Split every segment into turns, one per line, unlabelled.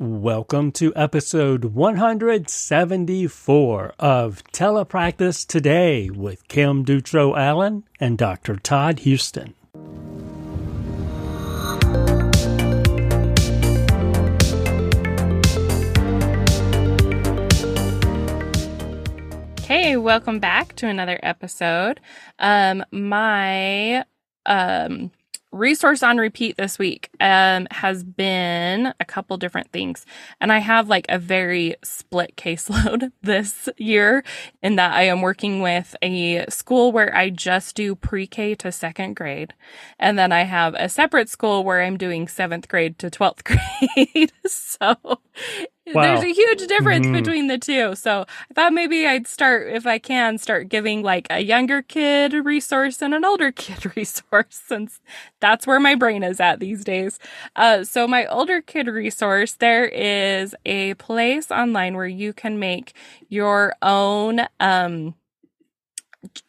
Welcome to episode 174 of Telepractice Today with Kim Dutro Allen and Dr. Todd Houston.
Hey, welcome back to another episode. Um, my um resource on repeat this week um, has been a couple different things. And I have like a very split caseload this year in that I am working with a school where I just do pre K to second grade. And then I have a separate school where I'm doing seventh grade to 12th grade. so Wow. There's a huge difference mm-hmm. between the two. So I thought maybe I'd start, if I can, start giving like a younger kid resource and an older kid resource since that's where my brain is at these days. Uh, so my older kid resource, there is a place online where you can make your own, um,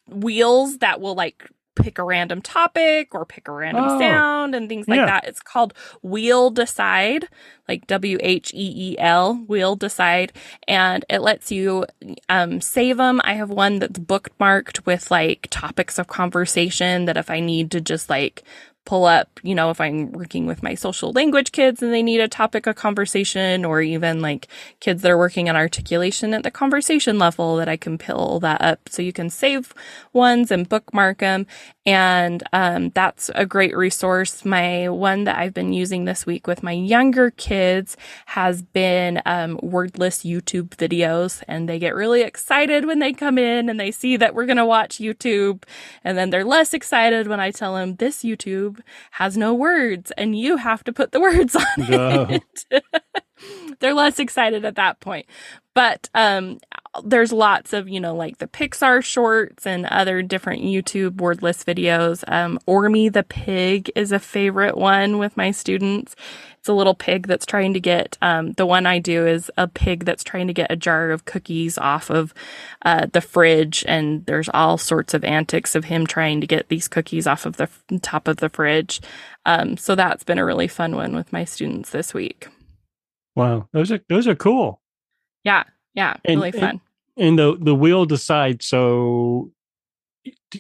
wheels that will like pick a random topic or pick a random oh, sound and things like yeah. that. It's called Wheel Decide, like W H E E L, Wheel Decide, and it lets you um, save them. I have one that's bookmarked with like topics of conversation that if I need to just like pull up, you know, if I'm working with my social language kids and they need a topic of conversation, or even like kids that are working on articulation at the conversation level, that I can pull that up. So you can save ones and bookmark them. And um, that's a great resource. My one that I've been using this week with my younger kids has been um, wordless YouTube videos, and they get really excited when they come in and they see that we're going to watch YouTube. And then they're less excited when I tell them this YouTube has no words and you have to put the words on it. they're less excited at that point. But um, there's lots of, you know, like the Pixar shorts and other different YouTube wordless videos. Um, Ormie the pig is a favorite one with my students. It's a little pig that's trying to get, um, the one I do is a pig that's trying to get a jar of cookies off of uh, the fridge. And there's all sorts of antics of him trying to get these cookies off of the top of the fridge. Um, so that's been a really fun one with my students this week.
Wow, those are those are cool.
Yeah, yeah, and, really fun.
And, and the the wheel decides So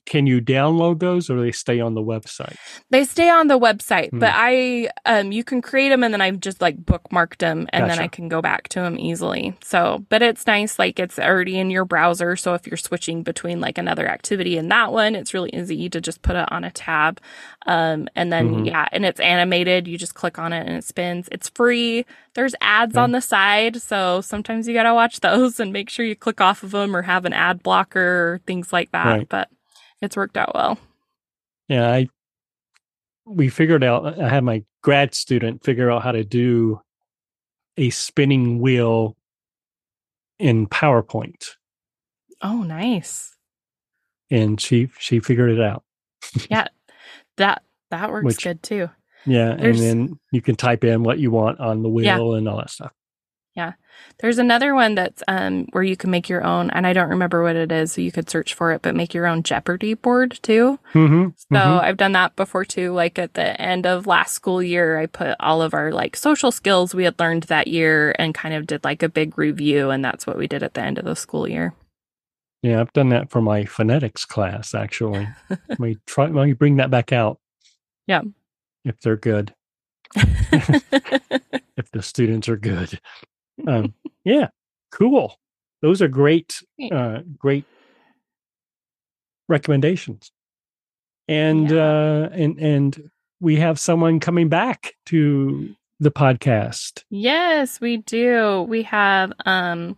can you download those or they stay on the website
they stay on the website hmm. but i um you can create them and then i've just like bookmarked them and gotcha. then i can go back to them easily so but it's nice like it's already in your browser so if you're switching between like another activity and that one it's really easy to just put it on a tab um and then mm-hmm. yeah and it's animated you just click on it and it spins it's free there's ads on the side so sometimes you gotta watch those and make sure you click off of them or have an ad blocker or things like that right. but it's worked out well.
Yeah, I we figured out I had my grad student figure out how to do a spinning wheel in PowerPoint.
Oh, nice.
And she she figured it out.
yeah. That that works Which, good too.
Yeah, There's, and then you can type in what you want on the wheel yeah. and all that stuff.
Yeah. There's another one that's um, where you can make your own, and I don't remember what it is, so you could search for it, but make your own Jeopardy board too. Mm-hmm, so mm-hmm. I've done that before too. Like at the end of last school year, I put all of our like social skills we had learned that year and kind of did like a big review, and that's what we did at the end of the school year.
Yeah, I've done that for my phonetics class actually. we try, well, you bring that back out.
Yeah.
If they're good. if the students are good um, yeah, cool. Those are great, uh, great recommendations. And yeah. uh, and and we have someone coming back to the podcast.
Yes, we do. We have um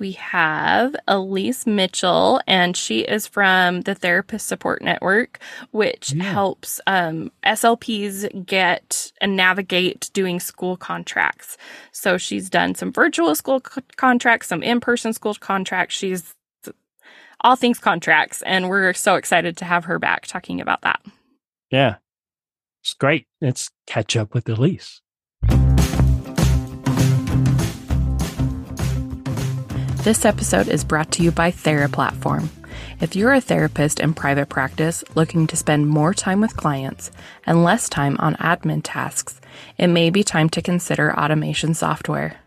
we have Elise Mitchell, and she is from the Therapist Support Network, which yeah. helps um, SLPs get and navigate doing school contracts. So she's done some virtual school co- contracts, some in person school contracts. She's all things contracts, and we're so excited to have her back talking about that.
Yeah, it's great. Let's catch up with Elise.
This episode is brought to you by TheraPlatform. If you're a therapist in private practice looking to spend more time with clients and less time on admin tasks, it may be time to consider automation software.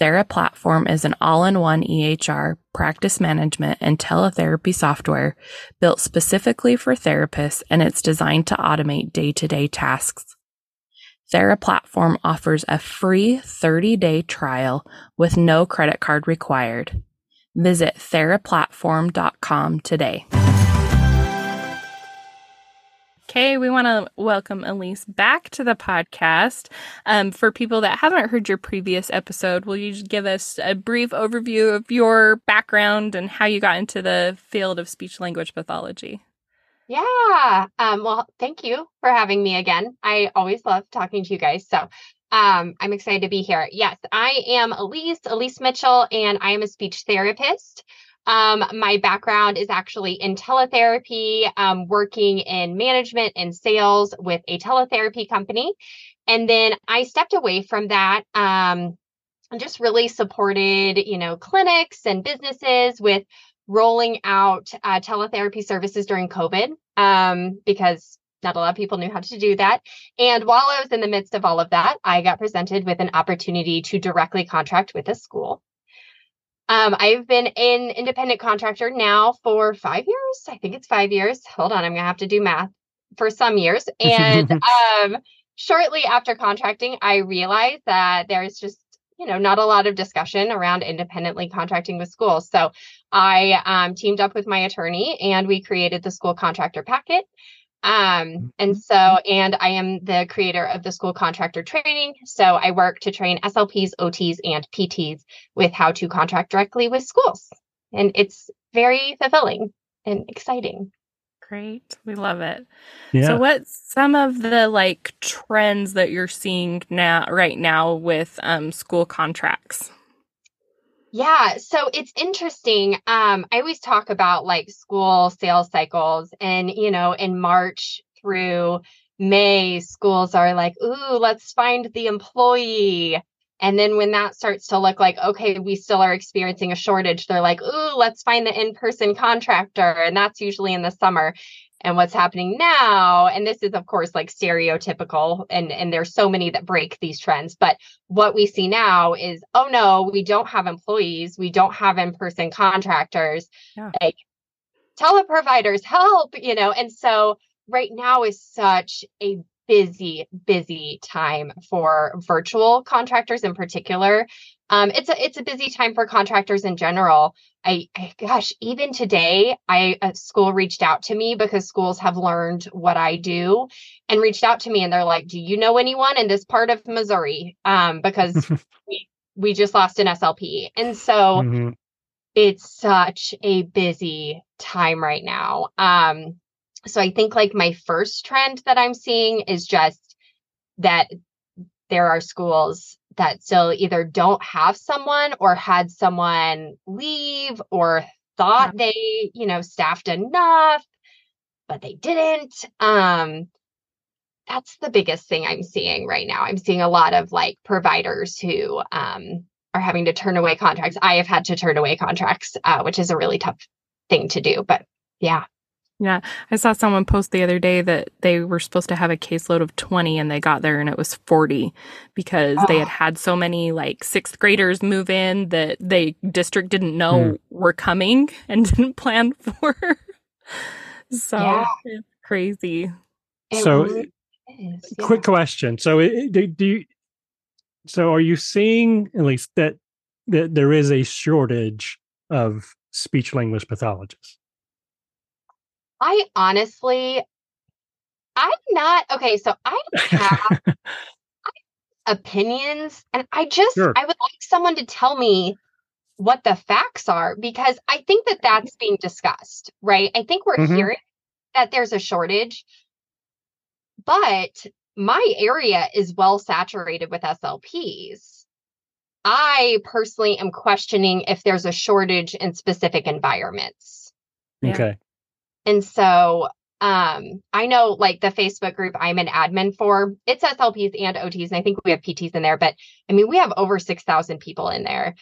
TheraPlatform is an all-in-one EHR, practice management, and teletherapy software built specifically for therapists and it's designed to automate day-to-day tasks. TheraPlatform offers a free 30-day trial with no credit card required. Visit theraplatform.com today. Okay, we want to welcome Elise back to the podcast. Um, for people that haven't heard your previous episode, will you give us a brief overview of your background and how you got into the field of speech language pathology?
Yeah. Um, well, thank you for having me again. I always love talking to you guys. So um, I'm excited to be here. Yes, I am Elise, Elise Mitchell, and I am a speech therapist. Um, my background is actually in teletherapy, um, working in management and sales with a teletherapy company. And then I stepped away from that. Um, and just really supported, you know, clinics and businesses with rolling out uh, teletherapy services during COVID um, because not a lot of people knew how to do that. And while I was in the midst of all of that, I got presented with an opportunity to directly contract with a school. Um, I've been an independent contractor now for five years. I think it's five years. Hold on, I'm gonna have to do math for some years. And um, shortly after contracting, I realized that there's just you know not a lot of discussion around independently contracting with schools. So I um, teamed up with my attorney and we created the school contractor packet. Um, and mm-hmm. so, and I am the creator of the school contractor training. So I work to train SLPs, OTs, and PTs with how to contract directly with schools. And it's very fulfilling and exciting.
Great. We love it. Yeah. So what's some of the like trends that you're seeing now right now with um, school contracts?
Yeah, so it's interesting. Um, I always talk about like school sales cycles, and you know, in March through May, schools are like, "Ooh, let's find the employee." And then when that starts to look like, okay, we still are experiencing a shortage, they're like, ooh, let's find the in person contractor. And that's usually in the summer and what's happening now and this is of course like stereotypical and and there's so many that break these trends but what we see now is oh no we don't have employees we don't have in-person contractors yeah. like teleproviders help you know and so right now is such a busy busy time for virtual contractors in particular um, it's a it's a busy time for contractors in general. I, I gosh, even today, I a school reached out to me because schools have learned what I do and reached out to me and they're like, "Do you know anyone in this part of Missouri?" Um, because we we just lost an SLP, and so mm-hmm. it's such a busy time right now. Um, so I think like my first trend that I'm seeing is just that there are schools that still either don't have someone or had someone leave or thought yeah. they, you know, staffed enough, but they didn't. Um, that's the biggest thing I'm seeing right now. I'm seeing a lot of like providers who um, are having to turn away contracts. I have had to turn away contracts, uh, which is a really tough thing to do. But yeah.
Yeah. I saw someone post the other day that they were supposed to have a caseload of 20 and they got there and it was 40 because oh. they had had so many like sixth graders move in that the district didn't know hmm. were coming and didn't plan for. so yeah. it's crazy.
so, is, yeah. quick question. So, do, do you, so are you seeing at least that, that there is a shortage of speech language pathologists?
I honestly, I'm not okay. So I have opinions, and I just sure. I would like someone to tell me what the facts are because I think that that's being discussed, right? I think we're mm-hmm. hearing that there's a shortage, but my area is well saturated with SLPs. I personally am questioning if there's a shortage in specific environments.
Okay.
And so um, I know like the Facebook group I'm an admin for, it's SLPs and OTs, and I think we have PTs in there, but I mean, we have over 6,000 people in there.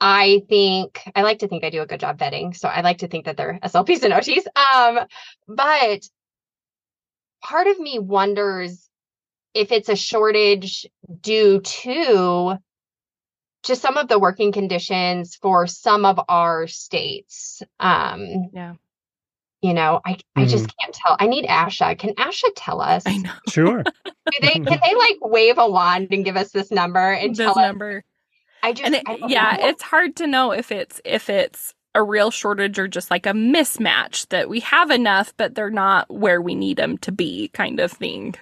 I think I like to think I do a good job vetting. So I like to think that they're SLPs and OTs. Um, but part of me wonders if it's a shortage due to just some of the working conditions for some of our states. Um,
yeah.
You know, I, I just mm-hmm. can't tell. I need ASHA. Can ASHA tell us?
I know.
Sure.
Do they can they like wave a wand and give us this number and
this
tell
number?
Us? I just
and it,
I
yeah,
know.
it's hard to know if it's if it's a real shortage or just like a mismatch that we have enough, but they're not where we need them to be, kind of thing.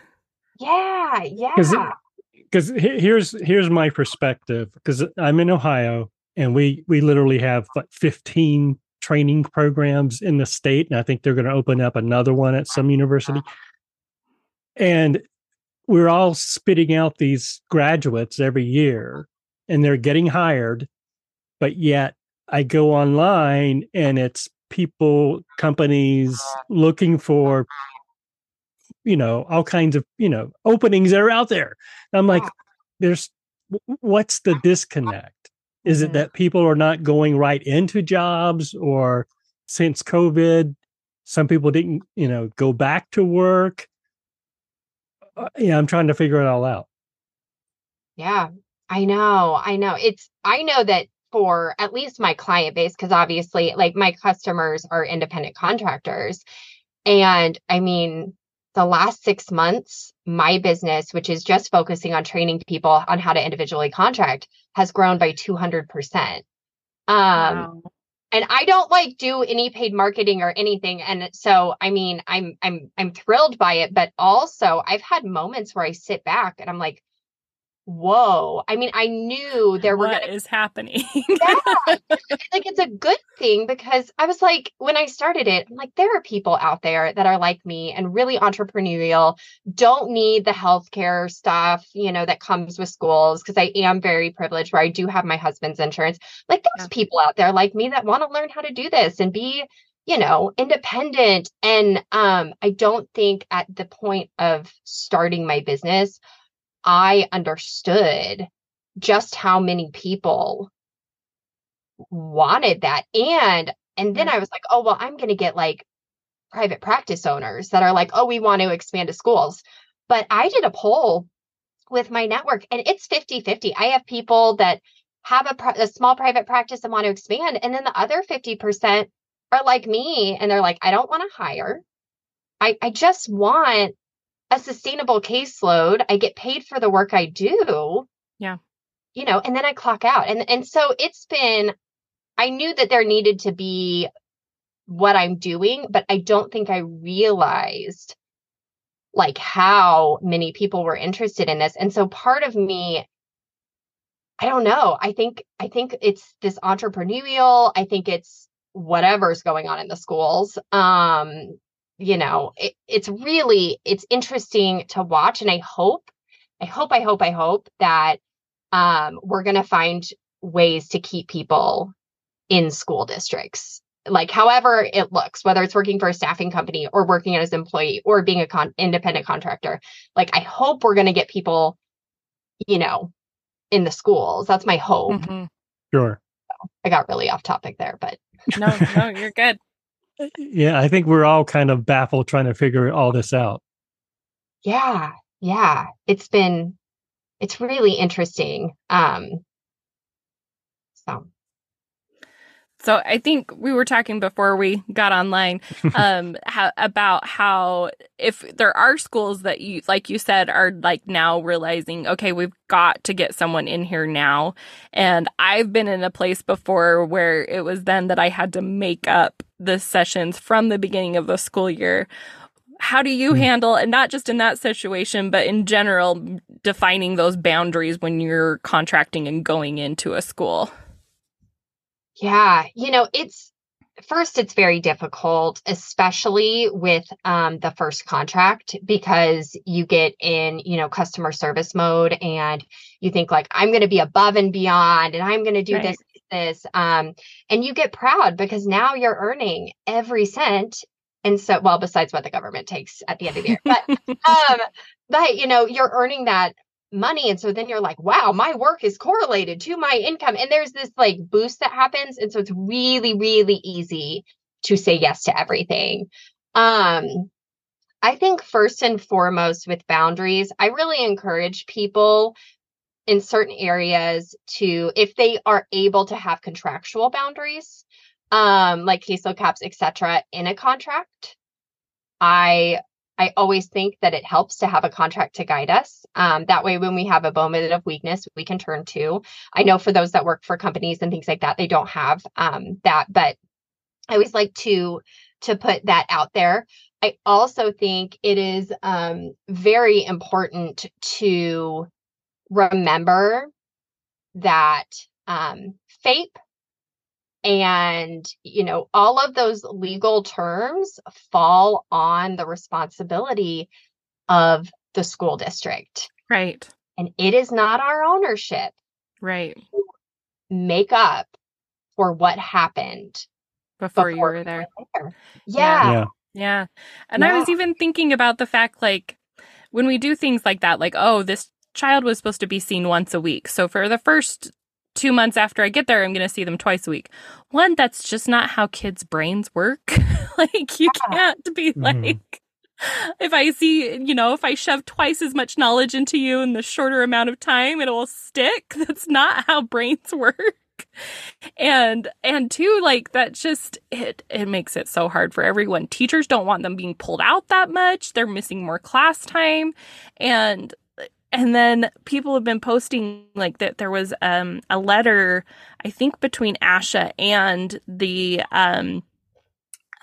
Yeah, yeah.
Because here's here's my perspective. Because I'm in Ohio, and we we literally have like 15 training programs in the state, and I think they're going to open up another one at some university. And we're all spitting out these graduates every year, and they're getting hired, but yet I go online and it's people, companies looking for, you know, all kinds of, you know, openings that are out there. I'm like, there's, what's the disconnect? Is it mm-hmm. that people are not going right into jobs or since COVID, some people didn't, you know, go back to work? Uh, yeah, I'm trying to figure it all out.
Yeah, I know. I know. It's, I know that for at least my client base because obviously like my customers are independent contractors and i mean the last 6 months my business which is just focusing on training people on how to individually contract has grown by 200% um wow. and i don't like do any paid marketing or anything and so i mean i'm i'm i'm thrilled by it but also i've had moments where i sit back and i'm like whoa. I mean i knew there
what
were
gonna, is happening?
Yeah. Like it's a good thing because i was like when i started it I'm like there are people out there that are like me and really entrepreneurial don't need the healthcare stuff you know that comes with schools because i am very privileged where i do have my husband's insurance. Like there's yeah. people out there like me that want to learn how to do this and be you know independent. And um i don't think at the point of starting my business I understood just how many people wanted that. And and then mm-hmm. I was like, oh well, I'm gonna get like private practice owners that are like, oh, we want to expand to schools. But I did a poll with my network and it's 50 50. I have people that have a, a small private practice and want to expand. And then the other 50% are like me and they're like, I don't want to hire. I, I just want a sustainable caseload. I get paid for the work I do.
Yeah.
You know, and then I clock out. And and so it's been I knew that there needed to be what I'm doing, but I don't think I realized like how many people were interested in this. And so part of me I don't know. I think I think it's this entrepreneurial, I think it's whatever's going on in the schools. Um you know it, it's really it's interesting to watch and i hope i hope i hope i hope that um, we're going to find ways to keep people in school districts. Like however it looks whether it's working for a staffing company or working as an employee or being a con- independent contractor like i hope we're going to get people you know in the schools. That's my hope. Mm-hmm.
sure.
I got really off topic there but
no no you're good
yeah, I think we're all kind of baffled trying to figure all this out.
Yeah, yeah. It's been it's really interesting. Um so
so I think we were talking before we got online um, how, about how if there are schools that you, like you said, are like now realizing, okay, we've got to get someone in here now. And I've been in a place before where it was then that I had to make up the sessions from the beginning of the school year. How do you mm. handle, and not just in that situation, but in general, defining those boundaries when you're contracting and going into a school?
Yeah, you know, it's first it's very difficult especially with um, the first contract because you get in you know customer service mode and you think like i'm going to be above and beyond and i'm going to do right. this this um, and you get proud because now you're earning every cent and so well besides what the government takes at the end of the year but um but you know you're earning that money and so then you're like wow my work is correlated to my income and there's this like boost that happens and so it's really really easy to say yes to everything um I think first and foremost with boundaries, I really encourage people in certain areas to, if they are able to have contractual boundaries, um, like caseload caps, etc., in a contract. I I always think that it helps to have a contract to guide us. Um, that way, when we have a moment of weakness, we can turn to. I know for those that work for companies and things like that, they don't have um, that, but I always like to to put that out there. I also think it is um, very important to remember that um, FAPE and you know all of those legal terms fall on the responsibility of the school district.
Right.
And it is not our ownership
right.
make up for what happened
before, before you were there,
there. Yeah.
yeah. Yeah. And yeah. i was even thinking about the fact like when we do things like that like oh this child was supposed to be seen once a week. So for the first two months after I get there, I'm going to see them twice a week. One, that's just not how kids' brains work. like, you can't be mm-hmm. like, if I see, you know, if I shove twice as much knowledge into you in the shorter amount of time, it will stick. That's not how brains work. And and two, like that just it it makes it so hard for everyone. Teachers don't want them being pulled out that much. They're missing more class time. And and then people have been posting like that there was um, a letter i think between ASHA and the um,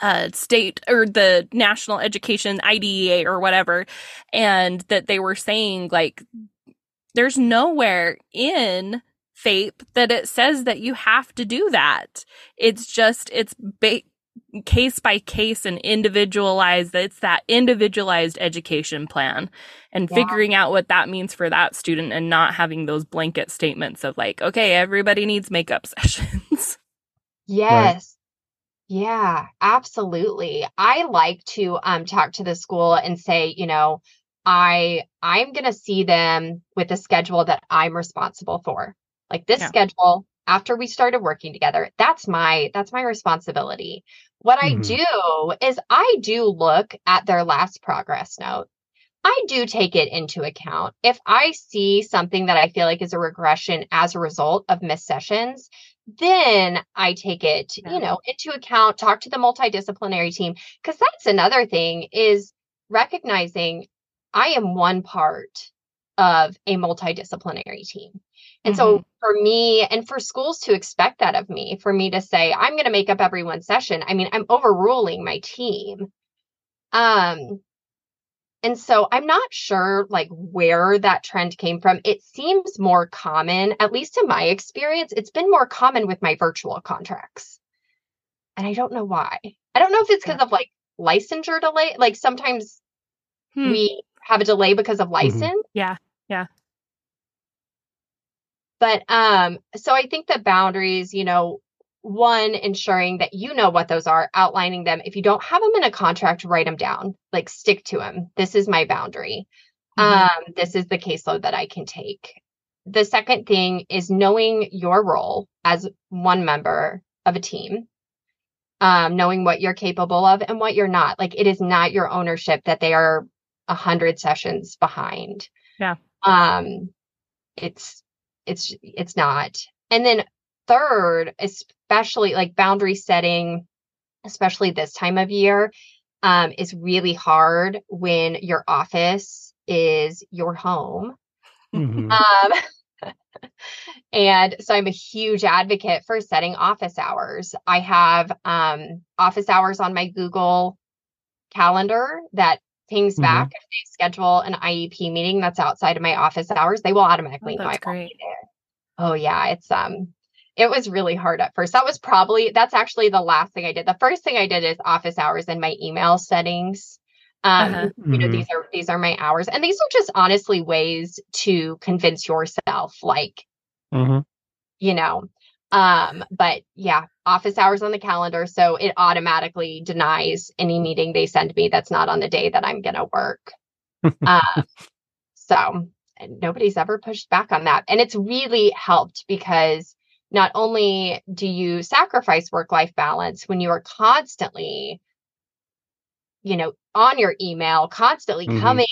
uh, state or the national education idea or whatever and that they were saying like there's nowhere in FAPE that it says that you have to do that. It's just, it's ba- case by case and individualized it's that individualized education plan and yeah. figuring out what that means for that student and not having those blanket statements of like okay everybody needs makeup sessions
yes right. yeah absolutely i like to um talk to the school and say you know i i'm going to see them with a schedule that i'm responsible for like this yeah. schedule after we started working together that's my that's my responsibility what mm-hmm. I do is I do look at their last progress note. I do take it into account. If I see something that I feel like is a regression as a result of missed sessions, then I take it, yeah. you know, into account, talk to the multidisciplinary team because that's another thing is recognizing I am one part of a multidisciplinary team. And mm-hmm. so for me and for schools to expect that of me, for me to say, I'm going to make up every one session, I mean, I'm overruling my team. Um, and so I'm not sure like where that trend came from. It seems more common, at least in my experience, it's been more common with my virtual contracts. And I don't know why. I don't know if it's because yeah. of like licensure delay. Like sometimes hmm. we have a delay because of mm-hmm. license. Mm-hmm.
Yeah. Yeah.
But um, so I think the boundaries, you know, one, ensuring that you know what those are, outlining them. If you don't have them in a contract, write them down, like stick to them. This is my boundary. Mm-hmm. Um, this is the caseload that I can take. The second thing is knowing your role as one member of a team, um, knowing what you're capable of and what you're not. Like it is not your ownership that they are a hundred sessions behind.
Yeah.
Um, it's it's it's not. And then third, especially like boundary setting, especially this time of year, um, is really hard when your office is your home. Mm-hmm. Um, and so I'm a huge advocate for setting office hours. I have um, office hours on my Google calendar that pings mm-hmm. back if they schedule an IEP meeting that's outside of my office hours, they will automatically oh, know I will be there. Oh yeah, it's um it was really hard at first. That was probably that's actually the last thing I did. The first thing I did is office hours in my email settings. Um, uh-huh. you know, mm-hmm. these are these are my hours. And these are just honestly ways to convince yourself, like, mm-hmm. you know. Um, but yeah, office hours on the calendar. So it automatically denies any meeting they send me that's not on the day that I'm gonna work. um, so nobody's ever pushed back on that. And it's really helped because not only do you sacrifice work life balance when you are constantly, you know, on your email, constantly mm-hmm. coming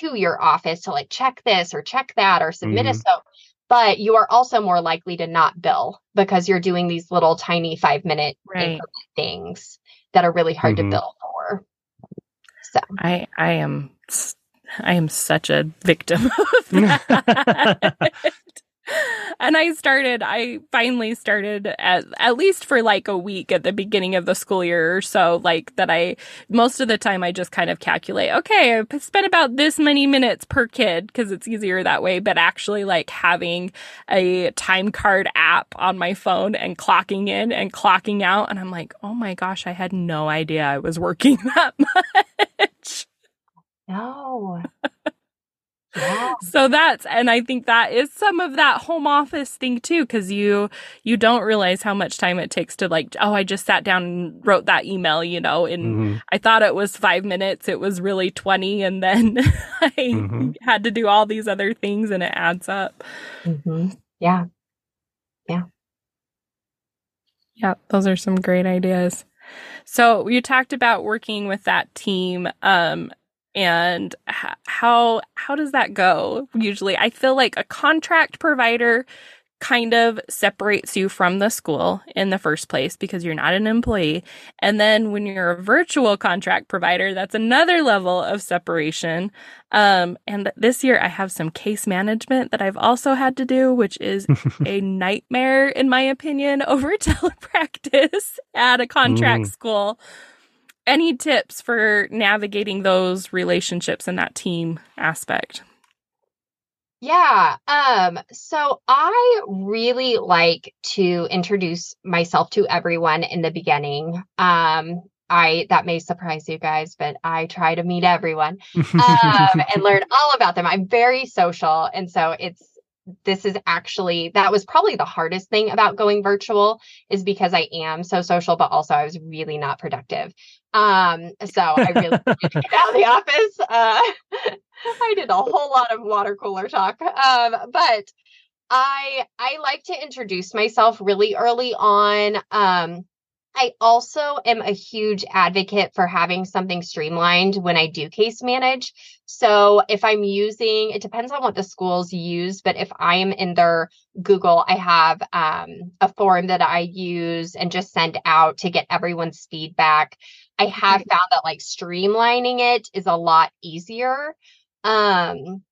to your office to like check this or check that or submit mm-hmm. a so but you are also more likely to not bill because you're doing these little tiny five minute right. things that are really hard mm-hmm. to bill for.
So I I am I am such a victim of that. and I started, I finally started at, at least for like a week at the beginning of the school year or so, like that I, most of the time I just kind of calculate, okay, I've spent about this many minutes per kid because it's easier that way. But actually like having a time card app on my phone and clocking in and clocking out. And I'm like, oh my gosh, I had no idea I was working that much.
No.
So that's and I think that is some of that home office thing too cuz you you don't realize how much time it takes to like oh I just sat down and wrote that email, you know, and mm-hmm. I thought it was 5 minutes, it was really 20 and then I mm-hmm. had to do all these other things and it adds up.
Mm-hmm. Yeah. Yeah.
Yeah, those are some great ideas. So you talked about working with that team. Um, and how how does that go usually? I feel like a contract provider kind of separates you from the school in the first place because you're not an employee. And then when you're a virtual contract provider that's another level of separation. Um, and this year i have some case management that i've also had to do which is a nightmare in my opinion over telepractice at a contract mm. school any tips for navigating those relationships and that team aspect?
Yeah. Um so I really like to introduce myself to everyone in the beginning. Um I that may surprise you guys, but I try to meet everyone um, and learn all about them. I'm very social, and so it's this is actually that was probably the hardest thing about going virtual is because I am so social, but also I was really not productive. Um, so I really did get out of the office. Uh, I did a whole lot of water cooler talk. Um, but I I like to introduce myself really early on. Um, I also am a huge advocate for having something streamlined when I do case manage. So if I'm using, it depends on what the schools use, but if I am in their Google, I have um, a form that I use and just send out to get everyone's feedback. I have found that like streamlining it is a lot easier. Um,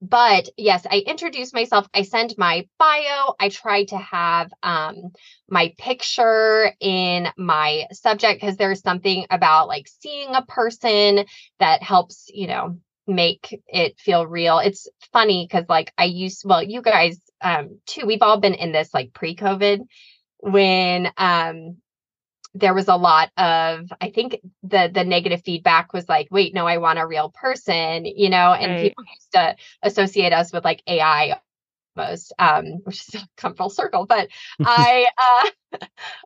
but yes, I introduce myself. I send my bio. I try to have um, my picture in my subject because there's something about like seeing a person that helps, you know, make it feel real. It's funny because like I used, well, you guys um, too, we've all been in this like pre COVID when um there was a lot of i think the the negative feedback was like wait no i want a real person you know and right. people used to associate us with like ai most um which is come full circle but i uh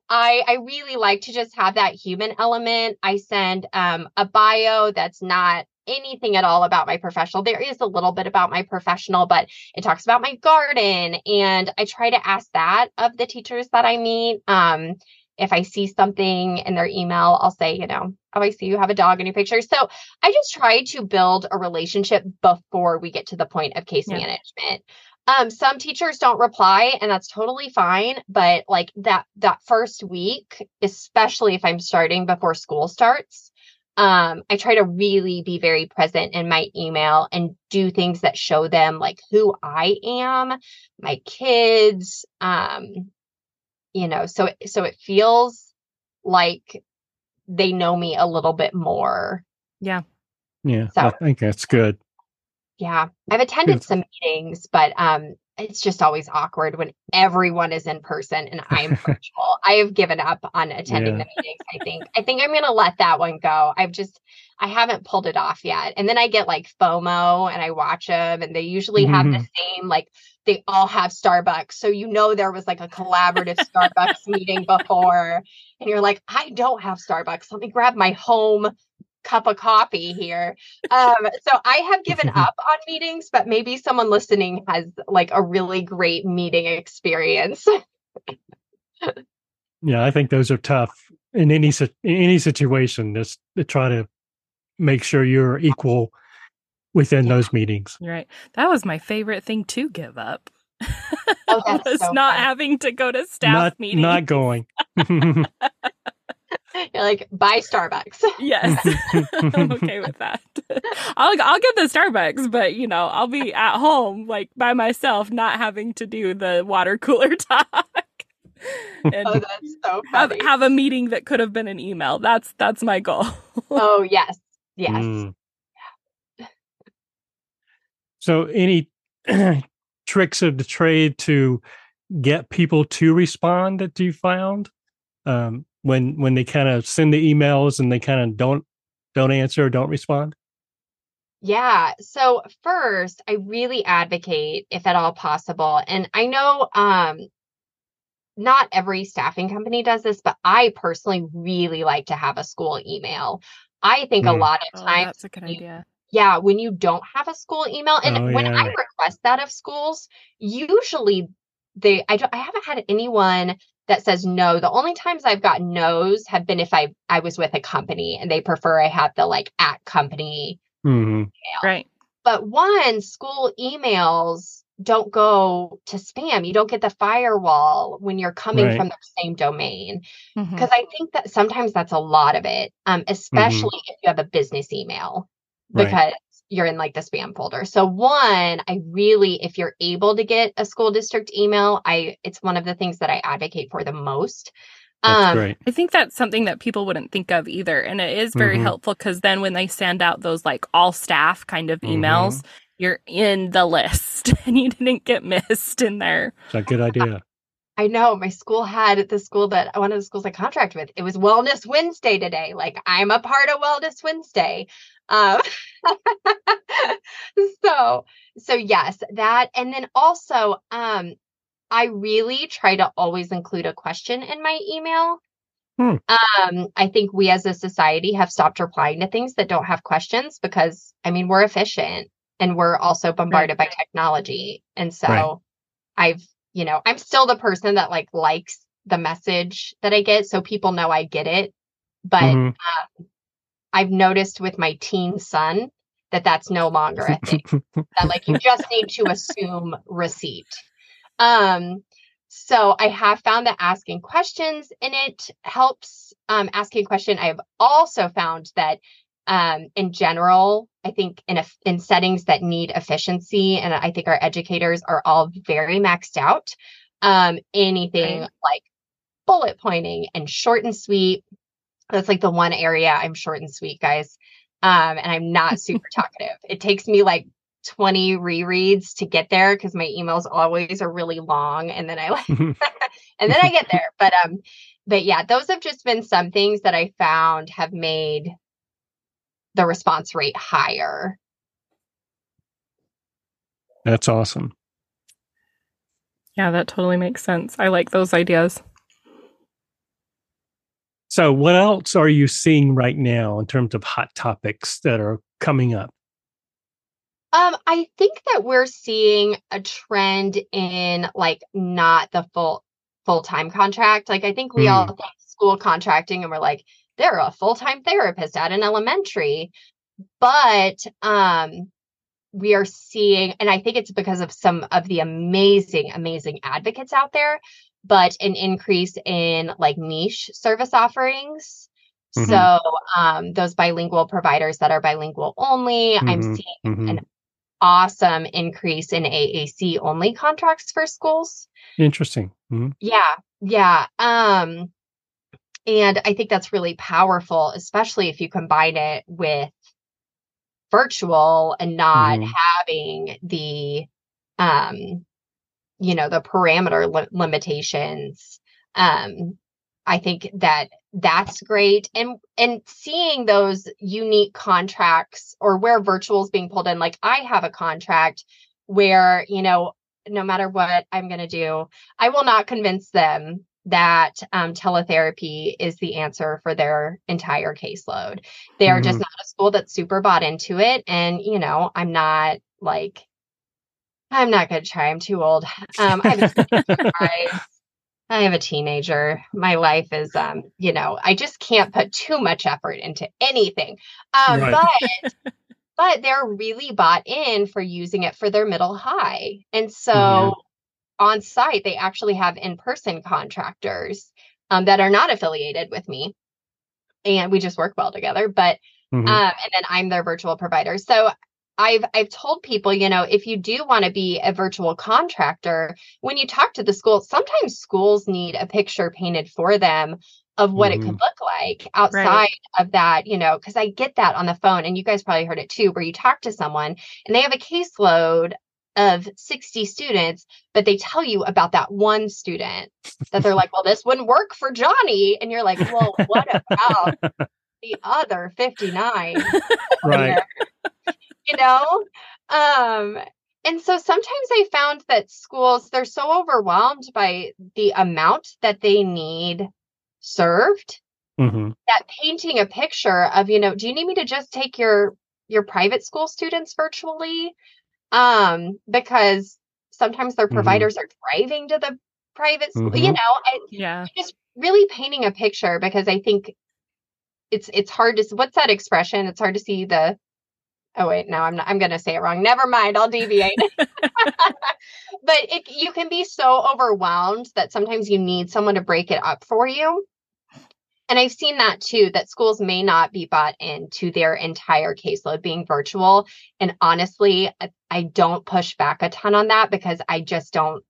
i i really like to just have that human element i send um a bio that's not anything at all about my professional. There is a little bit about my professional, but it talks about my garden. And I try to ask that of the teachers that I meet. Um, if I see something in their email, I'll say, you know, oh, I see you have a dog in your picture. So I just try to build a relationship before we get to the point of case yeah. management. Um, some teachers don't reply, and that's totally fine. But like that that first week, especially if I'm starting before school starts, um, I try to really be very present in my email and do things that show them like who I am, my kids, um, you know so so it feels like they know me a little bit more
yeah
yeah so, i think that's good
yeah i've attended some meetings but um it's just always awkward when everyone is in person and I'm virtual. I have given up on attending yeah. the meetings. I think I think I'm gonna let that one go. I've just I haven't pulled it off yet. And then I get like FOMO and I watch them and they usually have mm-hmm. the same like they all have Starbucks. So you know there was like a collaborative Starbucks meeting before. And you're like, I don't have Starbucks. Let me grab my home cup of coffee here. Um, so I have given up on meetings, but maybe someone listening has like a really great meeting experience.
yeah, I think those are tough in any in any situation. Just to try to make sure you're equal within yeah. those meetings.
Right. That was my favorite thing to give up. Oh, was so not having to go to staff
not,
meetings.
Not going.
You're like, buy Starbucks.
yes. I'm okay with that. I'll I'll get the Starbucks, but you know, I'll be at home like by myself, not having to do the water cooler talk.
and oh, that's so
funny. Have, have a meeting that could have been an email. That's that's my goal.
oh yes. Yes. Mm.
So any tricks of the trade to get people to respond that you found? Um, when when they kind of send the emails and they kind of don't don't answer or don't respond?
Yeah. So first, I really advocate if at all possible. And I know um not every staffing company does this, but I personally really like to have a school email. I think mm. a lot of times oh,
that's a good idea.
Yeah, when you don't have a school email, and oh, when yeah. I request that of schools, usually they I don't I haven't had anyone that says no. The only times I've gotten no's have been if I I was with a company and they prefer I have the like at company
mm-hmm.
Right.
But one, school emails don't go to spam. You don't get the firewall when you're coming right. from the same domain. Because mm-hmm. I think that sometimes that's a lot of it, um, mm-hmm. especially mm-hmm. if you have a business email, because right you're in like the spam folder. So one, I really if you're able to get a school district email, I it's one of the things that I advocate for the most.
That's um, great.
I think that's something that people wouldn't think of either. And it is very mm-hmm. helpful because then when they send out those like all staff kind of emails, mm-hmm. you're in the list and you didn't get missed in there.
It's a good idea.
I know my school had the school that one of the schools I contract with. It was Wellness Wednesday today. Like I'm a part of Wellness Wednesday. Um, so, so yes, that, and then also, um, I really try to always include a question in my email. Hmm. Um, I think we as a society have stopped replying to things that don't have questions because, I mean, we're efficient and we're also bombarded right. by technology. And so right. I've, you know, I'm still the person that like likes the message that I get so people know I get it. But mm-hmm. um, I've noticed with my teen son that that's no longer a thing. that like you just need to assume receipt. Um, so I have found that asking questions in it helps. Um, asking a question. I've also found that um, in general, I think in a, in settings that need efficiency, and I think our educators are all very maxed out. Um, anything right. like bullet pointing and short and sweet that's like the one area I'm short and sweet, guys. Um, and I'm not super talkative. It takes me like 20 rereads to get there because my emails always are really long and then I like and then I get there. But um but yeah, those have just been some things that I found have made the response rate higher.
That's awesome.
Yeah, that totally makes sense. I like those ideas.
So, what else are you seeing right now in terms of hot topics that are coming up?
Um, I think that we're seeing a trend in like not the full full time contract. Like I think we mm. all think school contracting and we're like, they're a full time therapist at an elementary. But um we are seeing, and I think it's because of some of the amazing, amazing advocates out there but an increase in like niche service offerings. Mm-hmm. So um, those bilingual providers that are bilingual only, mm-hmm. I'm seeing mm-hmm. an awesome increase in AAC only contracts for schools.
Interesting. Mm-hmm.
Yeah, yeah. Um, and I think that's really powerful, especially if you combine it with virtual and not mm-hmm. having the um you know the parameter li- limitations um i think that that's great and and seeing those unique contracts or where virtual is being pulled in like i have a contract where you know no matter what i'm going to do i will not convince them that um, teletherapy is the answer for their entire caseload they are mm-hmm. just not a school that's super bought into it and you know i'm not like I'm not going to try. I'm too old. Um, I'm I have a teenager. My life is, um, you know, I just can't put too much effort into anything. Um, right. But, but they're really bought in for using it for their middle high. And so mm-hmm. On site, they actually have in person contractors um, that are not affiliated with me. And we just work well together. But, mm-hmm. um, and then I'm their virtual provider. So I've I've told people, you know, if you do want to be a virtual contractor, when you talk to the school, sometimes schools need a picture painted for them of what mm-hmm. it could mm-hmm. look like outside right. of that, you know, because I get that on the phone, and you guys probably heard it too, where you talk to someone and they have a caseload of 60 students, but they tell you about that one student that they're like, well, this wouldn't work for Johnny. And you're like, well, what about the other 59?
Right
you know? Um, and so sometimes I found that schools, they're so overwhelmed by the amount that they need served mm-hmm. that painting a picture of, you know, do you need me to just take your your private school students virtually? Um, because sometimes their mm-hmm. providers mm-hmm. are driving to the private school, mm-hmm. you know, I,
yeah,
just really painting a picture because I think it's it's hard to what's that expression? It's hard to see the oh wait no i'm not i'm going to say it wrong never mind i'll deviate but it, you can be so overwhelmed that sometimes you need someone to break it up for you and i've seen that too that schools may not be bought into their entire caseload being virtual and honestly i don't push back a ton on that because i just don't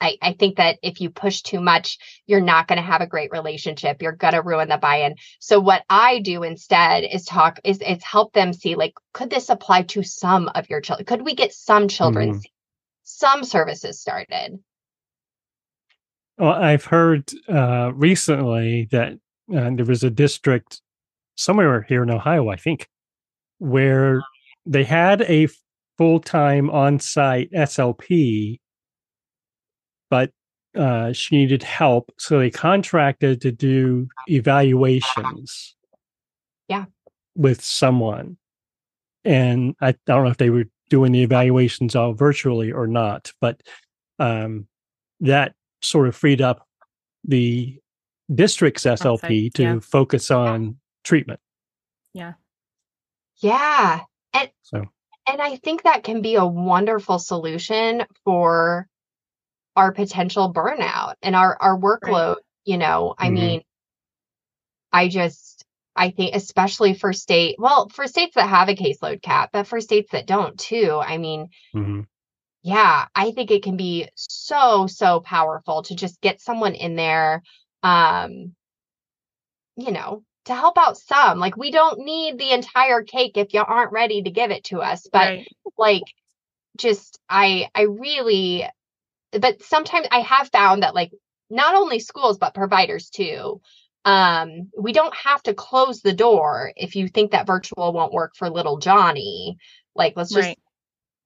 I, I think that if you push too much, you're not going to have a great relationship. You're going to ruin the buy-in. So what I do instead is talk is it's help them see like, could this apply to some of your children? Could we get some children, mm-hmm. some services started?
Well, I've heard uh, recently that uh, there was a district somewhere here in Ohio, I think, where they had a full-time on-site SLP but uh, she needed help, so they contracted to do evaluations.
Yeah,
with someone, and I, I don't know if they were doing the evaluations all virtually or not, but um, that sort of freed up the district's SLP to yeah. focus on yeah. treatment.
Yeah.
Yeah. And so and I think that can be a wonderful solution for our potential burnout and our our workload right. you know i mm-hmm. mean i just i think especially for state well for states that have a caseload cap but for states that don't too i mean mm-hmm. yeah i think it can be so so powerful to just get someone in there um you know to help out some like we don't need the entire cake if you aren't ready to give it to us but right. like just i i really but sometimes I have found that like not only schools but providers too um we don't have to close the door if you think that virtual won't work for little johnny like let's just right.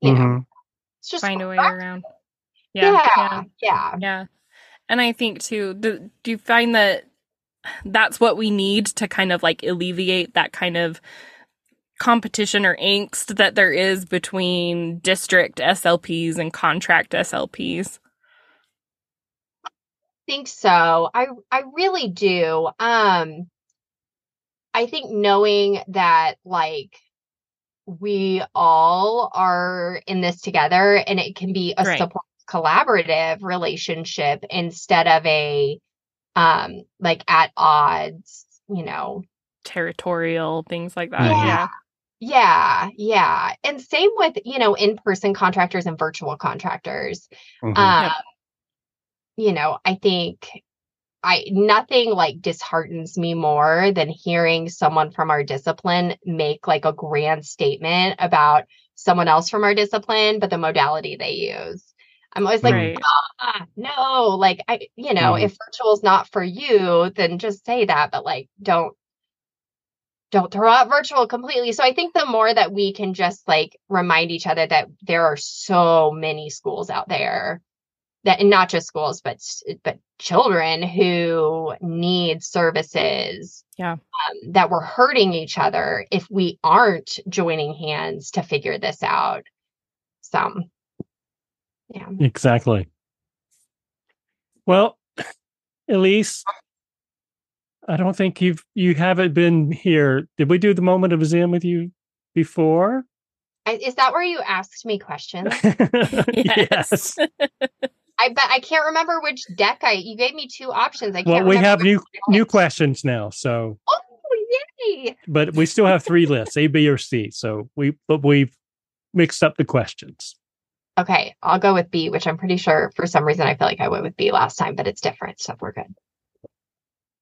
you mm-hmm. know let's just
find a way around
yeah yeah, yeah yeah
yeah and i think too do, do you find that that's what we need to kind of like alleviate that kind of competition or angst that there is between district SLPs and contract SLPs?
I think so. I I really do. Um I think knowing that like we all are in this together and it can be a right. support collaborative relationship instead of a um like at odds, you know,
territorial things like that.
Yeah. yeah. Yeah, yeah. And same with, you know, in-person contractors and virtual contractors. Mm-hmm. Um, you know, I think I nothing like disheartens me more than hearing someone from our discipline make like a grand statement about someone else from our discipline, but the modality they use. I'm always like, right. ah, no, like I, you know, mm. if virtual is not for you, then just say that, but like don't don't throw out virtual completely. So I think the more that we can just like remind each other that there are so many schools out there that and not just schools but but children who need services
yeah um,
that we're hurting each other if we aren't joining hands to figure this out so yeah
exactly well Elise, I don't think you've you haven't been here. Did we do the moment of Zen with you before?
Is that where you asked me questions?
yes.
I bet I can't remember which deck I. You gave me two options. I can't.
Well, we have new new questions now, so.
Oh yay!
But we still have three lists: A, B, or C. So we, but we've mixed up the questions.
Okay, I'll go with B, which I'm pretty sure for some reason I feel like I went with B last time, but it's different, so we're good.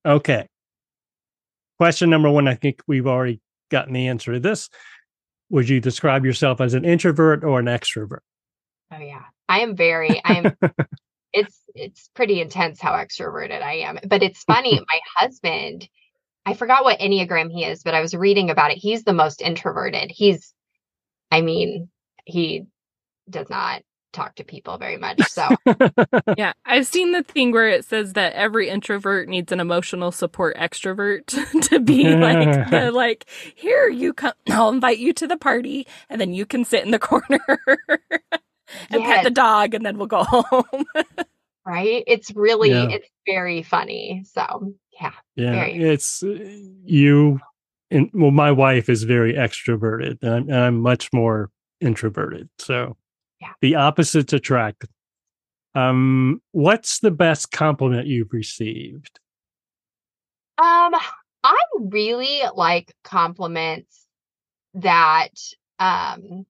Okay. Question number one. I think we've already gotten the answer to this. Would you describe yourself as an introvert or an extrovert?
Oh yeah. I am very I am it's it's pretty intense how extroverted I am. But it's funny, my husband, I forgot what Enneagram he is, but I was reading about it. He's the most introverted. He's I mean, he does not talk to people very much. So,
yeah, I've seen the thing where it says that every introvert needs an emotional support extrovert to be like, the, like, here you come, I'll invite you to the party, and then you can sit in the corner and yes. pet the dog, and then we'll go home.
right? It's really, yeah. it's very funny. So, yeah,
yeah, very. it's uh, you. And well, my wife is very extroverted, and I'm, and I'm much more introverted. So,
yeah.
the opposites attract. Um, what's the best compliment you've received?
Um, I really like compliments that um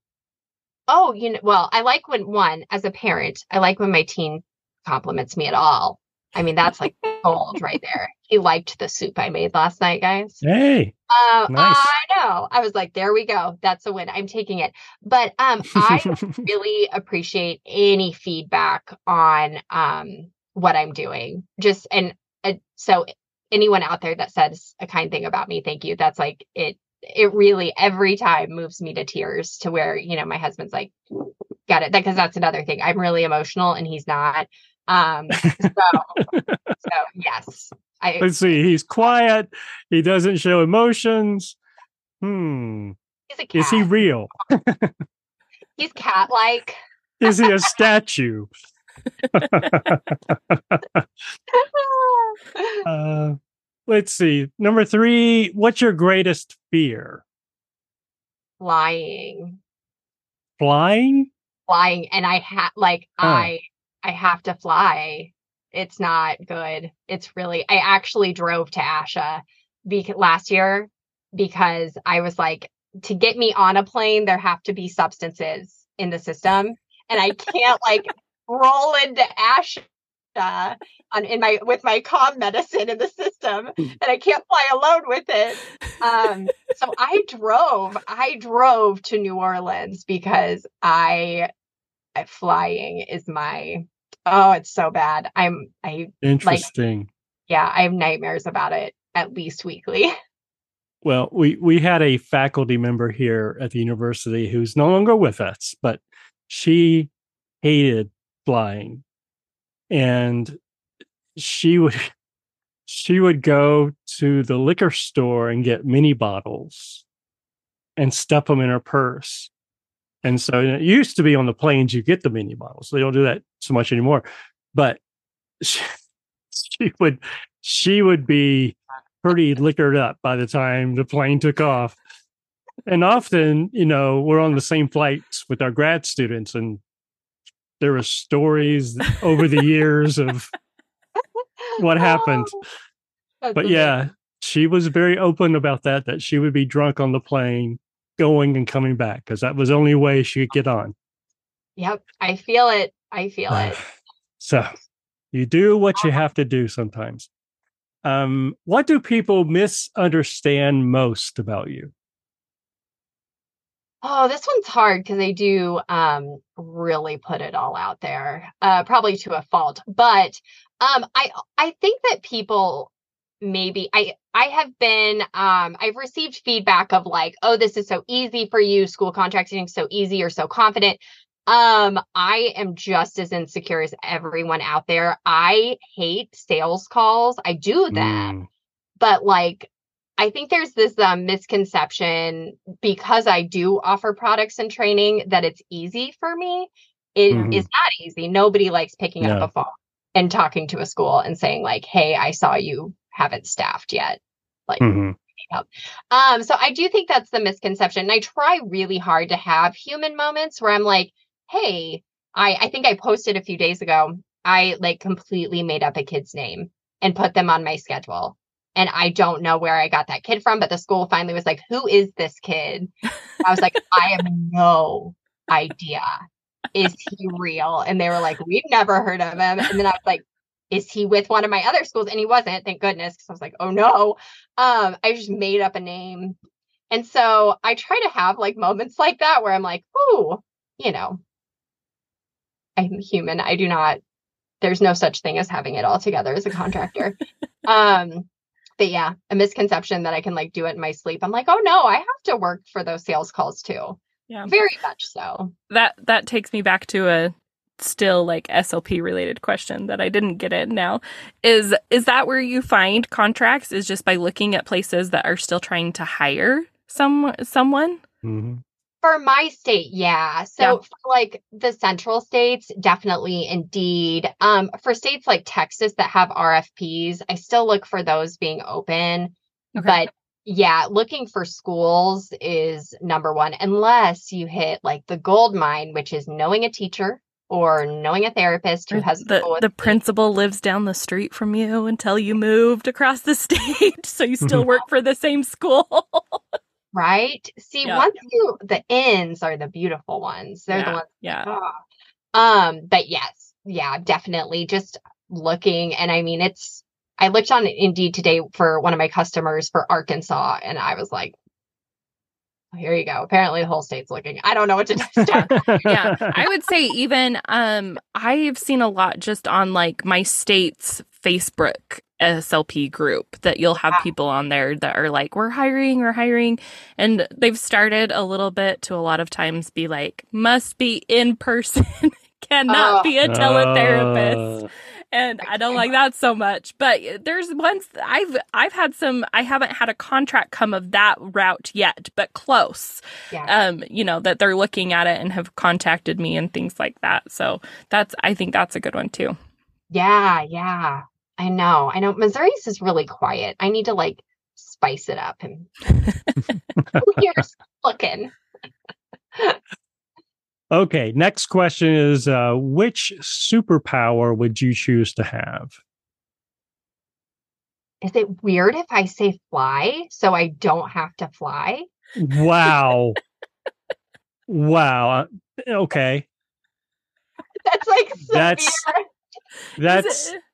oh, you know, well, I like when one, as a parent, I like when my teen compliments me at all. I mean, that's like gold right there. He liked the soup I made last night, guys.
Hey.
Uh, nice. I know. I was like, there we go. That's a win. I'm taking it. But um, I really appreciate any feedback on um, what I'm doing. Just and uh, so anyone out there that says a kind thing about me, thank you. That's like it it really every time moves me to tears to where you know my husband's like got it because that's another thing i'm really emotional and he's not um so so yes
I, let's see he's quiet he doesn't show emotions hmm is he real
he's cat like
is he a statue uh, let's see. Number three, what's your greatest fear?
Flying.
Flying?
Flying. And I had, like oh. I I have to fly. It's not good. It's really I actually drove to ASHA be- last year because I was like, to get me on a plane, there have to be substances in the system. And I can't like roll into ASHA uh, on in my with my calm medicine in the system hmm. and I can't fly alone with it. Um, so I drove, I drove to New Orleans because I flying is my oh, it's so bad. I'm I
interesting. Like,
yeah, I have nightmares about it at least weekly.
Well, we we had a faculty member here at the university who's no longer with us, but she hated flying and she would she would go to the liquor store and get mini bottles and stuff them in her purse. And so it used to be on the planes you get the mini bottles. They don't do that so much anymore. But she, she would she would be pretty liquored up by the time the plane took off. And often, you know, we're on the same flights with our grad students and there were stories over the years of what happened. Oh, but yeah, she was very open about that, that she would be drunk on the plane going and coming back because that was the only way she could get on.
Yep. I feel it. I feel it.
So you do what you have to do sometimes. Um, what do people misunderstand most about you?
Oh, this one's hard because they do um, really put it all out there, uh, probably to a fault. But um, I I think that people maybe I I have been um, I've received feedback of like, oh, this is so easy for you, school contracting so easy, you're so confident. Um, I am just as insecure as everyone out there. I hate sales calls. I do that. Mm. But like I think there's this um, misconception because I do offer products and training that it's easy for me. It mm-hmm. is not easy. Nobody likes picking up a phone. and talking to a school and saying like, "Hey, I saw you haven't staffed yet." Like mm-hmm. Um, so I do think that's the misconception. And I try really hard to have human moments where I'm like, hey, I, I think I posted a few days ago. I like completely made up a kid's name and put them on my schedule. And I don't know where I got that kid from, but the school finally was like, Who is this kid? I was like, I have no idea. Is he real? And they were like, We've never heard of him. And then I was like, Is he with one of my other schools? And he wasn't, thank goodness. Cause I was like, Oh no. Um, I just made up a name. And so I try to have like moments like that where I'm like, Oh, you know, I'm human. I do not, there's no such thing as having it all together as a contractor. um, but yeah, a misconception that I can like do it in my sleep. I'm like, oh no, I have to work for those sales calls too. Yeah. Very much so.
That that takes me back to a still like SLP related question that I didn't get in now. Is is that where you find contracts is just by looking at places that are still trying to hire some someone? Mm-hmm.
For my state, yeah. So yeah. for like the central states, definitely indeed. Um, for states like Texas that have RFPs, I still look for those being open. Okay. But yeah, looking for schools is number one, unless you hit like the gold mine, which is knowing a teacher or knowing a therapist who has
the the principal lives down the street from you until you moved across the state, so you still work for the same school.
right? See, yeah. once you the ends are the beautiful ones. They're
yeah.
the ones.
Yeah.
Oh. Um, but yes, yeah, definitely just looking. And I mean, it's I looked on Indeed today for one of my customers for Arkansas, and I was like, here you go. Apparently the whole state's looking. I don't know what to do.
yeah. I would say even um I've seen a lot just on like my state's Facebook SLP group that you'll have people on there that are like, we're hiring, we're hiring. And they've started a little bit to a lot of times be like, must be in person, cannot uh, be a teletherapist. Uh, and I don't like that so much. But there's ones I've I've had some I haven't had a contract come of that route yet, but close. Yeah. Um, you know, that they're looking at it and have contacted me and things like that. So that's I think that's a good one too.
Yeah, yeah. I know. I know. Missouri's is really quiet. I need to like spice it up and here's looking.
okay. Next question is uh, which superpower would you choose to have?
Is it weird if I say fly so I don't have to fly?
Wow. wow. Uh, okay.
That's like severe.
That's that's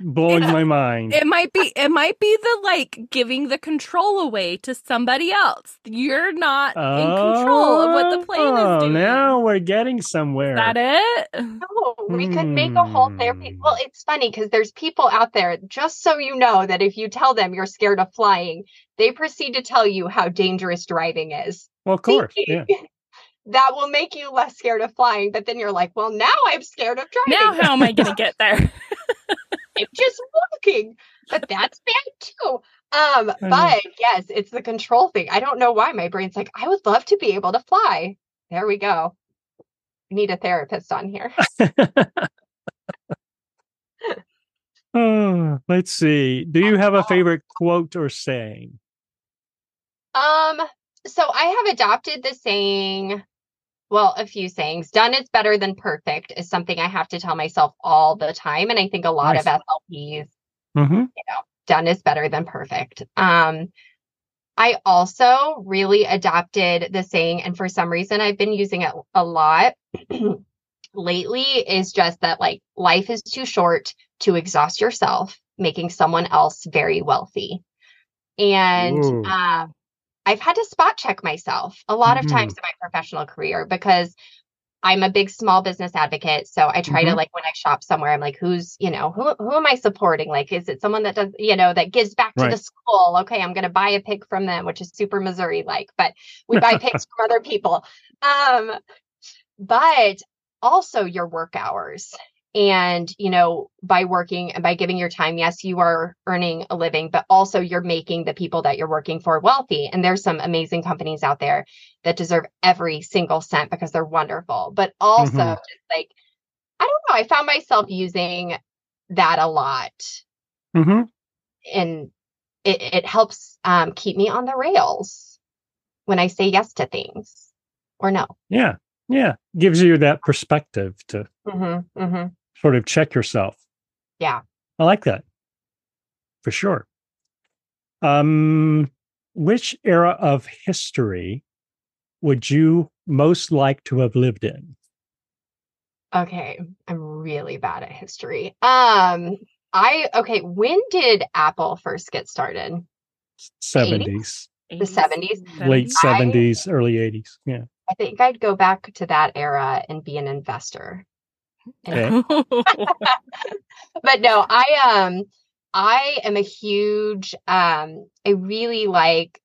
blowing it, my mind.
It might be it might be the like giving the control away to somebody else. You're not oh, in control of what the plane is oh, doing.
Now we're getting somewhere. Is
that it?
No, we hmm. could make a whole therapy. Hmm. Well, it's funny because there's people out there, just so you know, that if you tell them you're scared of flying, they proceed to tell you how dangerous driving is.
Well, of course. yeah.
that will make you less scared of flying. But then you're like, well, now I'm scared of driving.
Now how am I going to get there?
I'm just walking. But that's bad too. Um, but yes, it's the control thing. I don't know why my brain's like, I would love to be able to fly. There we go. Need a therapist on here.
oh, let's see. Do you have a favorite quote or saying?
Um, so I have adopted the saying well, a few sayings. Done is better than perfect is something I have to tell myself all the time. And I think a lot nice. of SLPs, mm-hmm. you know, done is better than perfect. Um, I also really adopted the saying, and for some reason I've been using it a lot lately, is just that like life is too short to exhaust yourself making someone else very wealthy. And uh, I've had to spot check myself a lot mm-hmm. of times in my professional career because I'm a big small business advocate. So I try mm-hmm. to like when I shop somewhere, I'm like, who's, you know, who who am I supporting? Like, is it someone that does, you know, that gives back right. to the school? Okay, I'm gonna buy a pig from them, which is super Missouri like, but we buy pigs from other people. Um, but also your work hours and you know by working and by giving your time yes you are earning a living but also you're making the people that you're working for wealthy and there's some amazing companies out there that deserve every single cent because they're wonderful but also mm-hmm. like i don't know i found myself using that a lot.
Mm-hmm.
And it, it helps um, keep me on the rails when I say yes to things or no.
Yeah. Yeah. Gives you that perspective to
mm-hmm, mm-hmm.
Sort of check yourself.
Yeah.
I like that for sure. Um, which era of history would you most like to have lived in?
Okay, I'm really bad at history. Um, I okay, when did Apple first get started?
70s.
The 70s?
Late 70s, I, early 80s. Yeah.
I think I'd go back to that era and be an investor.
Okay.
but no, I um I am a huge um I really like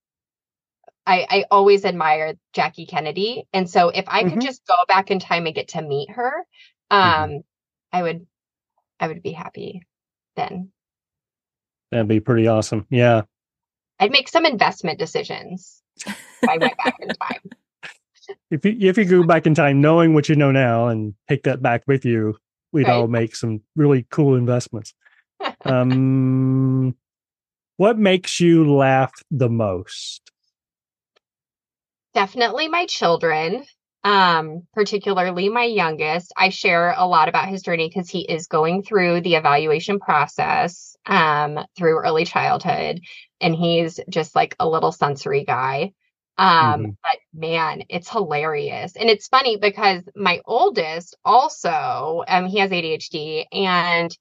I, I always admired Jackie Kennedy. And so if I mm-hmm. could just go back in time and get to meet her, mm-hmm. um, mm-hmm. I would I would be happy then.
That'd be pretty awesome. Yeah.
I'd make some investment decisions if I went back in time.
If you if you go back in time knowing what you know now and take that back with you, we'd right. all make some really cool investments. um what makes you laugh the most?
definitely my children um particularly my youngest i share a lot about his journey because he is going through the evaluation process um through early childhood and he's just like a little sensory guy um mm-hmm. but man it's hilarious and it's funny because my oldest also um he has adhd and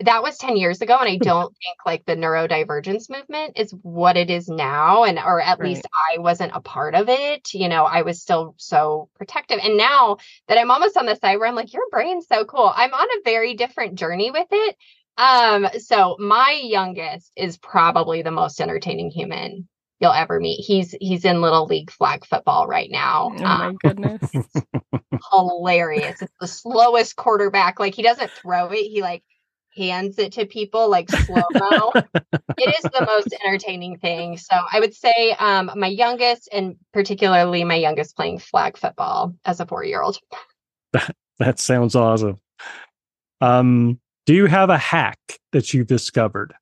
that was 10 years ago and i hmm. don't think like the neurodivergence movement is what it is now and or at right. least i wasn't a part of it you know i was still so protective and now that i'm almost on the side where i'm like your brain's so cool i'm on a very different journey with it um so my youngest is probably the most entertaining human you'll ever meet he's he's in little league flag football right now
oh my um, goodness
hilarious it's the slowest quarterback like he doesn't throw it he like hands it to people like slow mo. it is the most entertaining thing. So I would say um, my youngest, and particularly my youngest, playing flag football as a four year old.
That, that sounds awesome. Um, do you have a hack that you've discovered?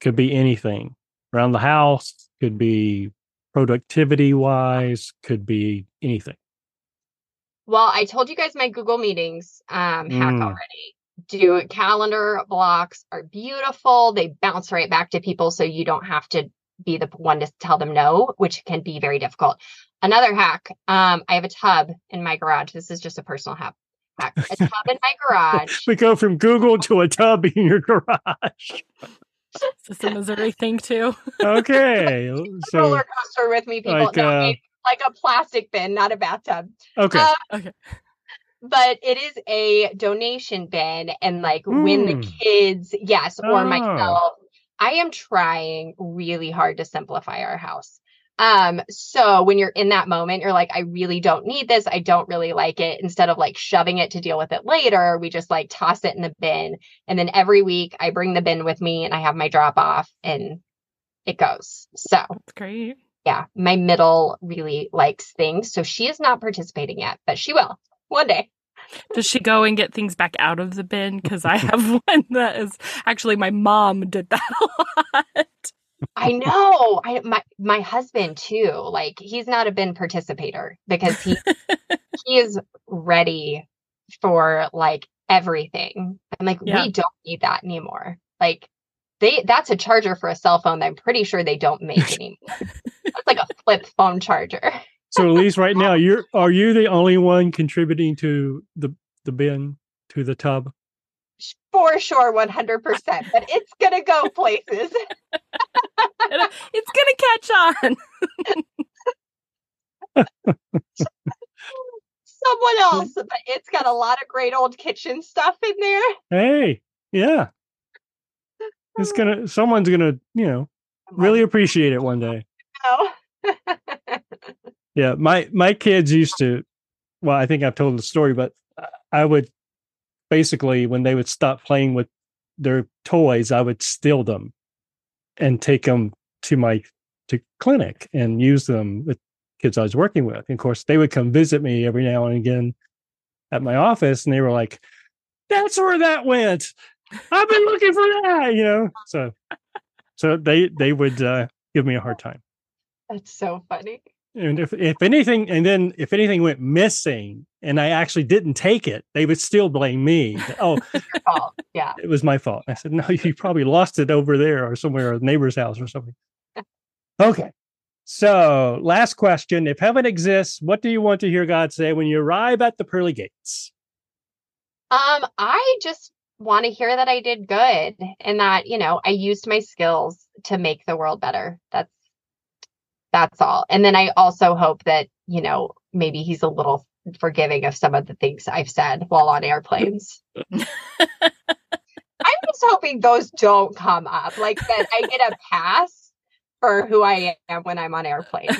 Could be anything around the house, could be productivity wise, could be anything.
Well, I told you guys my Google Meetings um, hack mm. already do calendar blocks are beautiful. They bounce right back to people so you don't have to be the one to tell them no, which can be very difficult. Another hack, um, I have a tub in my garage. This is just a personal hack. hack. A tub in my garage.
we go from Google to a tub in your garage.
Is this a Missouri thing too?
okay.
so, roller coaster with me, people. Like, no, uh, like a plastic bin, not a bathtub.
Okay.
Um,
okay
but it is a donation bin and like mm. when the hmm. kids yes or oh. myself i am trying really hard to simplify our house um so when you're in that moment you're like i really don't need this i don't really like it instead of like shoving it to deal with it later we just like toss it in the bin and then every week i bring the bin with me and i have my drop off and it goes so
that's great
yeah my middle really likes things so she is not participating yet but she will one day.
Does she go and get things back out of the bin? Because I have one that is actually my mom did that a lot.
I know. I my my husband too. Like he's not a bin participator because he he is ready for like everything. I'm like, yeah. we don't need that anymore. Like they that's a charger for a cell phone that I'm pretty sure they don't make anymore. that's like a flip phone charger
so at least right now, you're are you the only one contributing to the the bin to the tub?
For sure, one hundred percent. But it's gonna go places.
It's gonna catch
on. Someone else, but it's got a lot of great old kitchen stuff in there.
Hey, yeah. It's gonna someone's gonna, you know, really appreciate it one day.
Oh.
Yeah, my my kids used to. Well, I think I've told the story, but I would basically when they would stop playing with their toys, I would steal them and take them to my to clinic and use them with kids I was working with. And of course, they would come visit me every now and again at my office, and they were like, "That's where that went." I've been looking for that, you know. So, so they they would uh, give me a hard time.
That's so funny.
And if if anything, and then if anything went missing, and I actually didn't take it, they would still blame me. Oh,
yeah,
it was my fault. I said, no, you probably lost it over there or somewhere, a neighbor's house or something. okay. So, last question: If heaven exists, what do you want to hear God say when you arrive at the pearly gates?
Um, I just want to hear that I did good and that, you know, I used my skills to make the world better. That's that's all. And then I also hope that, you know, maybe he's a little forgiving of some of the things I've said while on airplanes. I'm just hoping those don't come up. Like that I get a pass for who I am when I'm on airplane.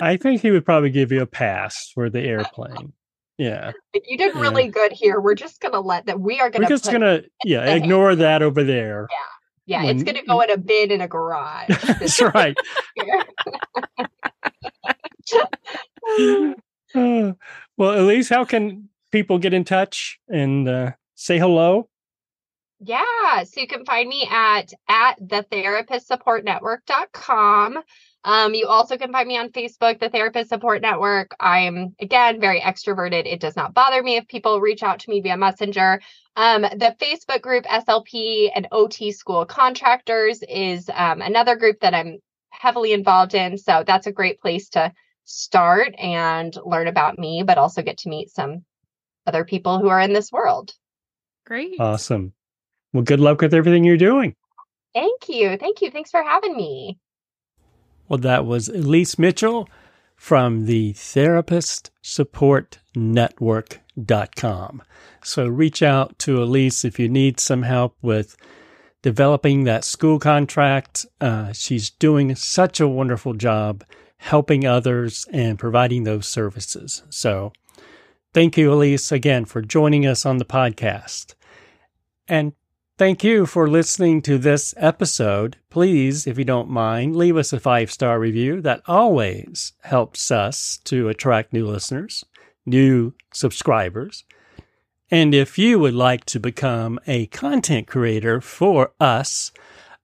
I think he would probably give you a pass for the airplane. Yeah.
You did really yeah. good here. We're just gonna let that we are gonna
We're just gonna yeah, ignore that over there.
Yeah. Yeah, when, it's gonna go in a bin in a garage.
That's right. uh, well, Elise, how can people get in touch and uh, say hello?
Yeah, so you can find me at at the therapist support network.com. Um, you also can find me on Facebook, the Therapist Support Network. I'm again very extroverted. It does not bother me if people reach out to me via Messenger. Um, the Facebook group SLP and OT School Contractors is um, another group that I'm heavily involved in. So that's a great place to start and learn about me, but also get to meet some other people who are in this world.
Great.
Awesome. Well, good luck with everything you're doing.
Thank you. Thank you. Thanks for having me.
Well, that was Elise Mitchell from the Therapist Support Network.com. So reach out to Elise if you need some help with developing that school contract. Uh, she's doing such a wonderful job helping others and providing those services. So thank you, Elise, again for joining us on the podcast. And Thank you for listening to this episode. Please, if you don't mind, leave us a five star review. That always helps us to attract new listeners, new subscribers. And if you would like to become a content creator for us,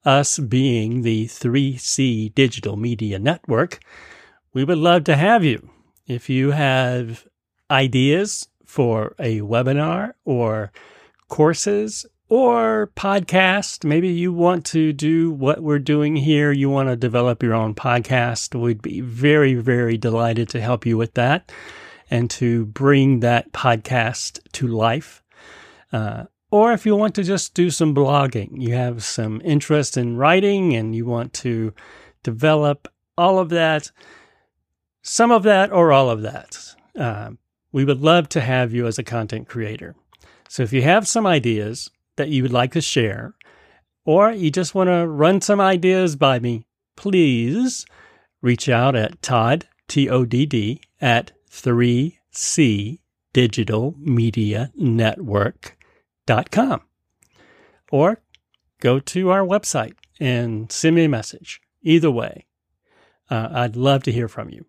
us being the 3C Digital Media Network, we would love to have you. If you have ideas for a webinar or courses or podcast. Maybe you want to do what we're doing here. You want to develop your own podcast. We'd be very, very delighted to help you with that and to bring that podcast to life. Uh, or if you want to just do some blogging, you have some interest in writing and you want to develop all of that, some of that, or all of that. Uh, we would love to have you as a content creator. So if you have some ideas, that you would like to share, or you just want to run some ideas by me, please reach out at Todd, T O D D, at 3C Digital Media Network.com. Or go to our website and send me a message. Either way, uh, I'd love to hear from you.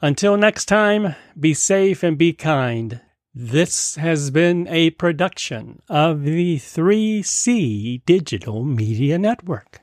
Until next time, be safe and be kind. This has been a production of the 3C Digital Media Network.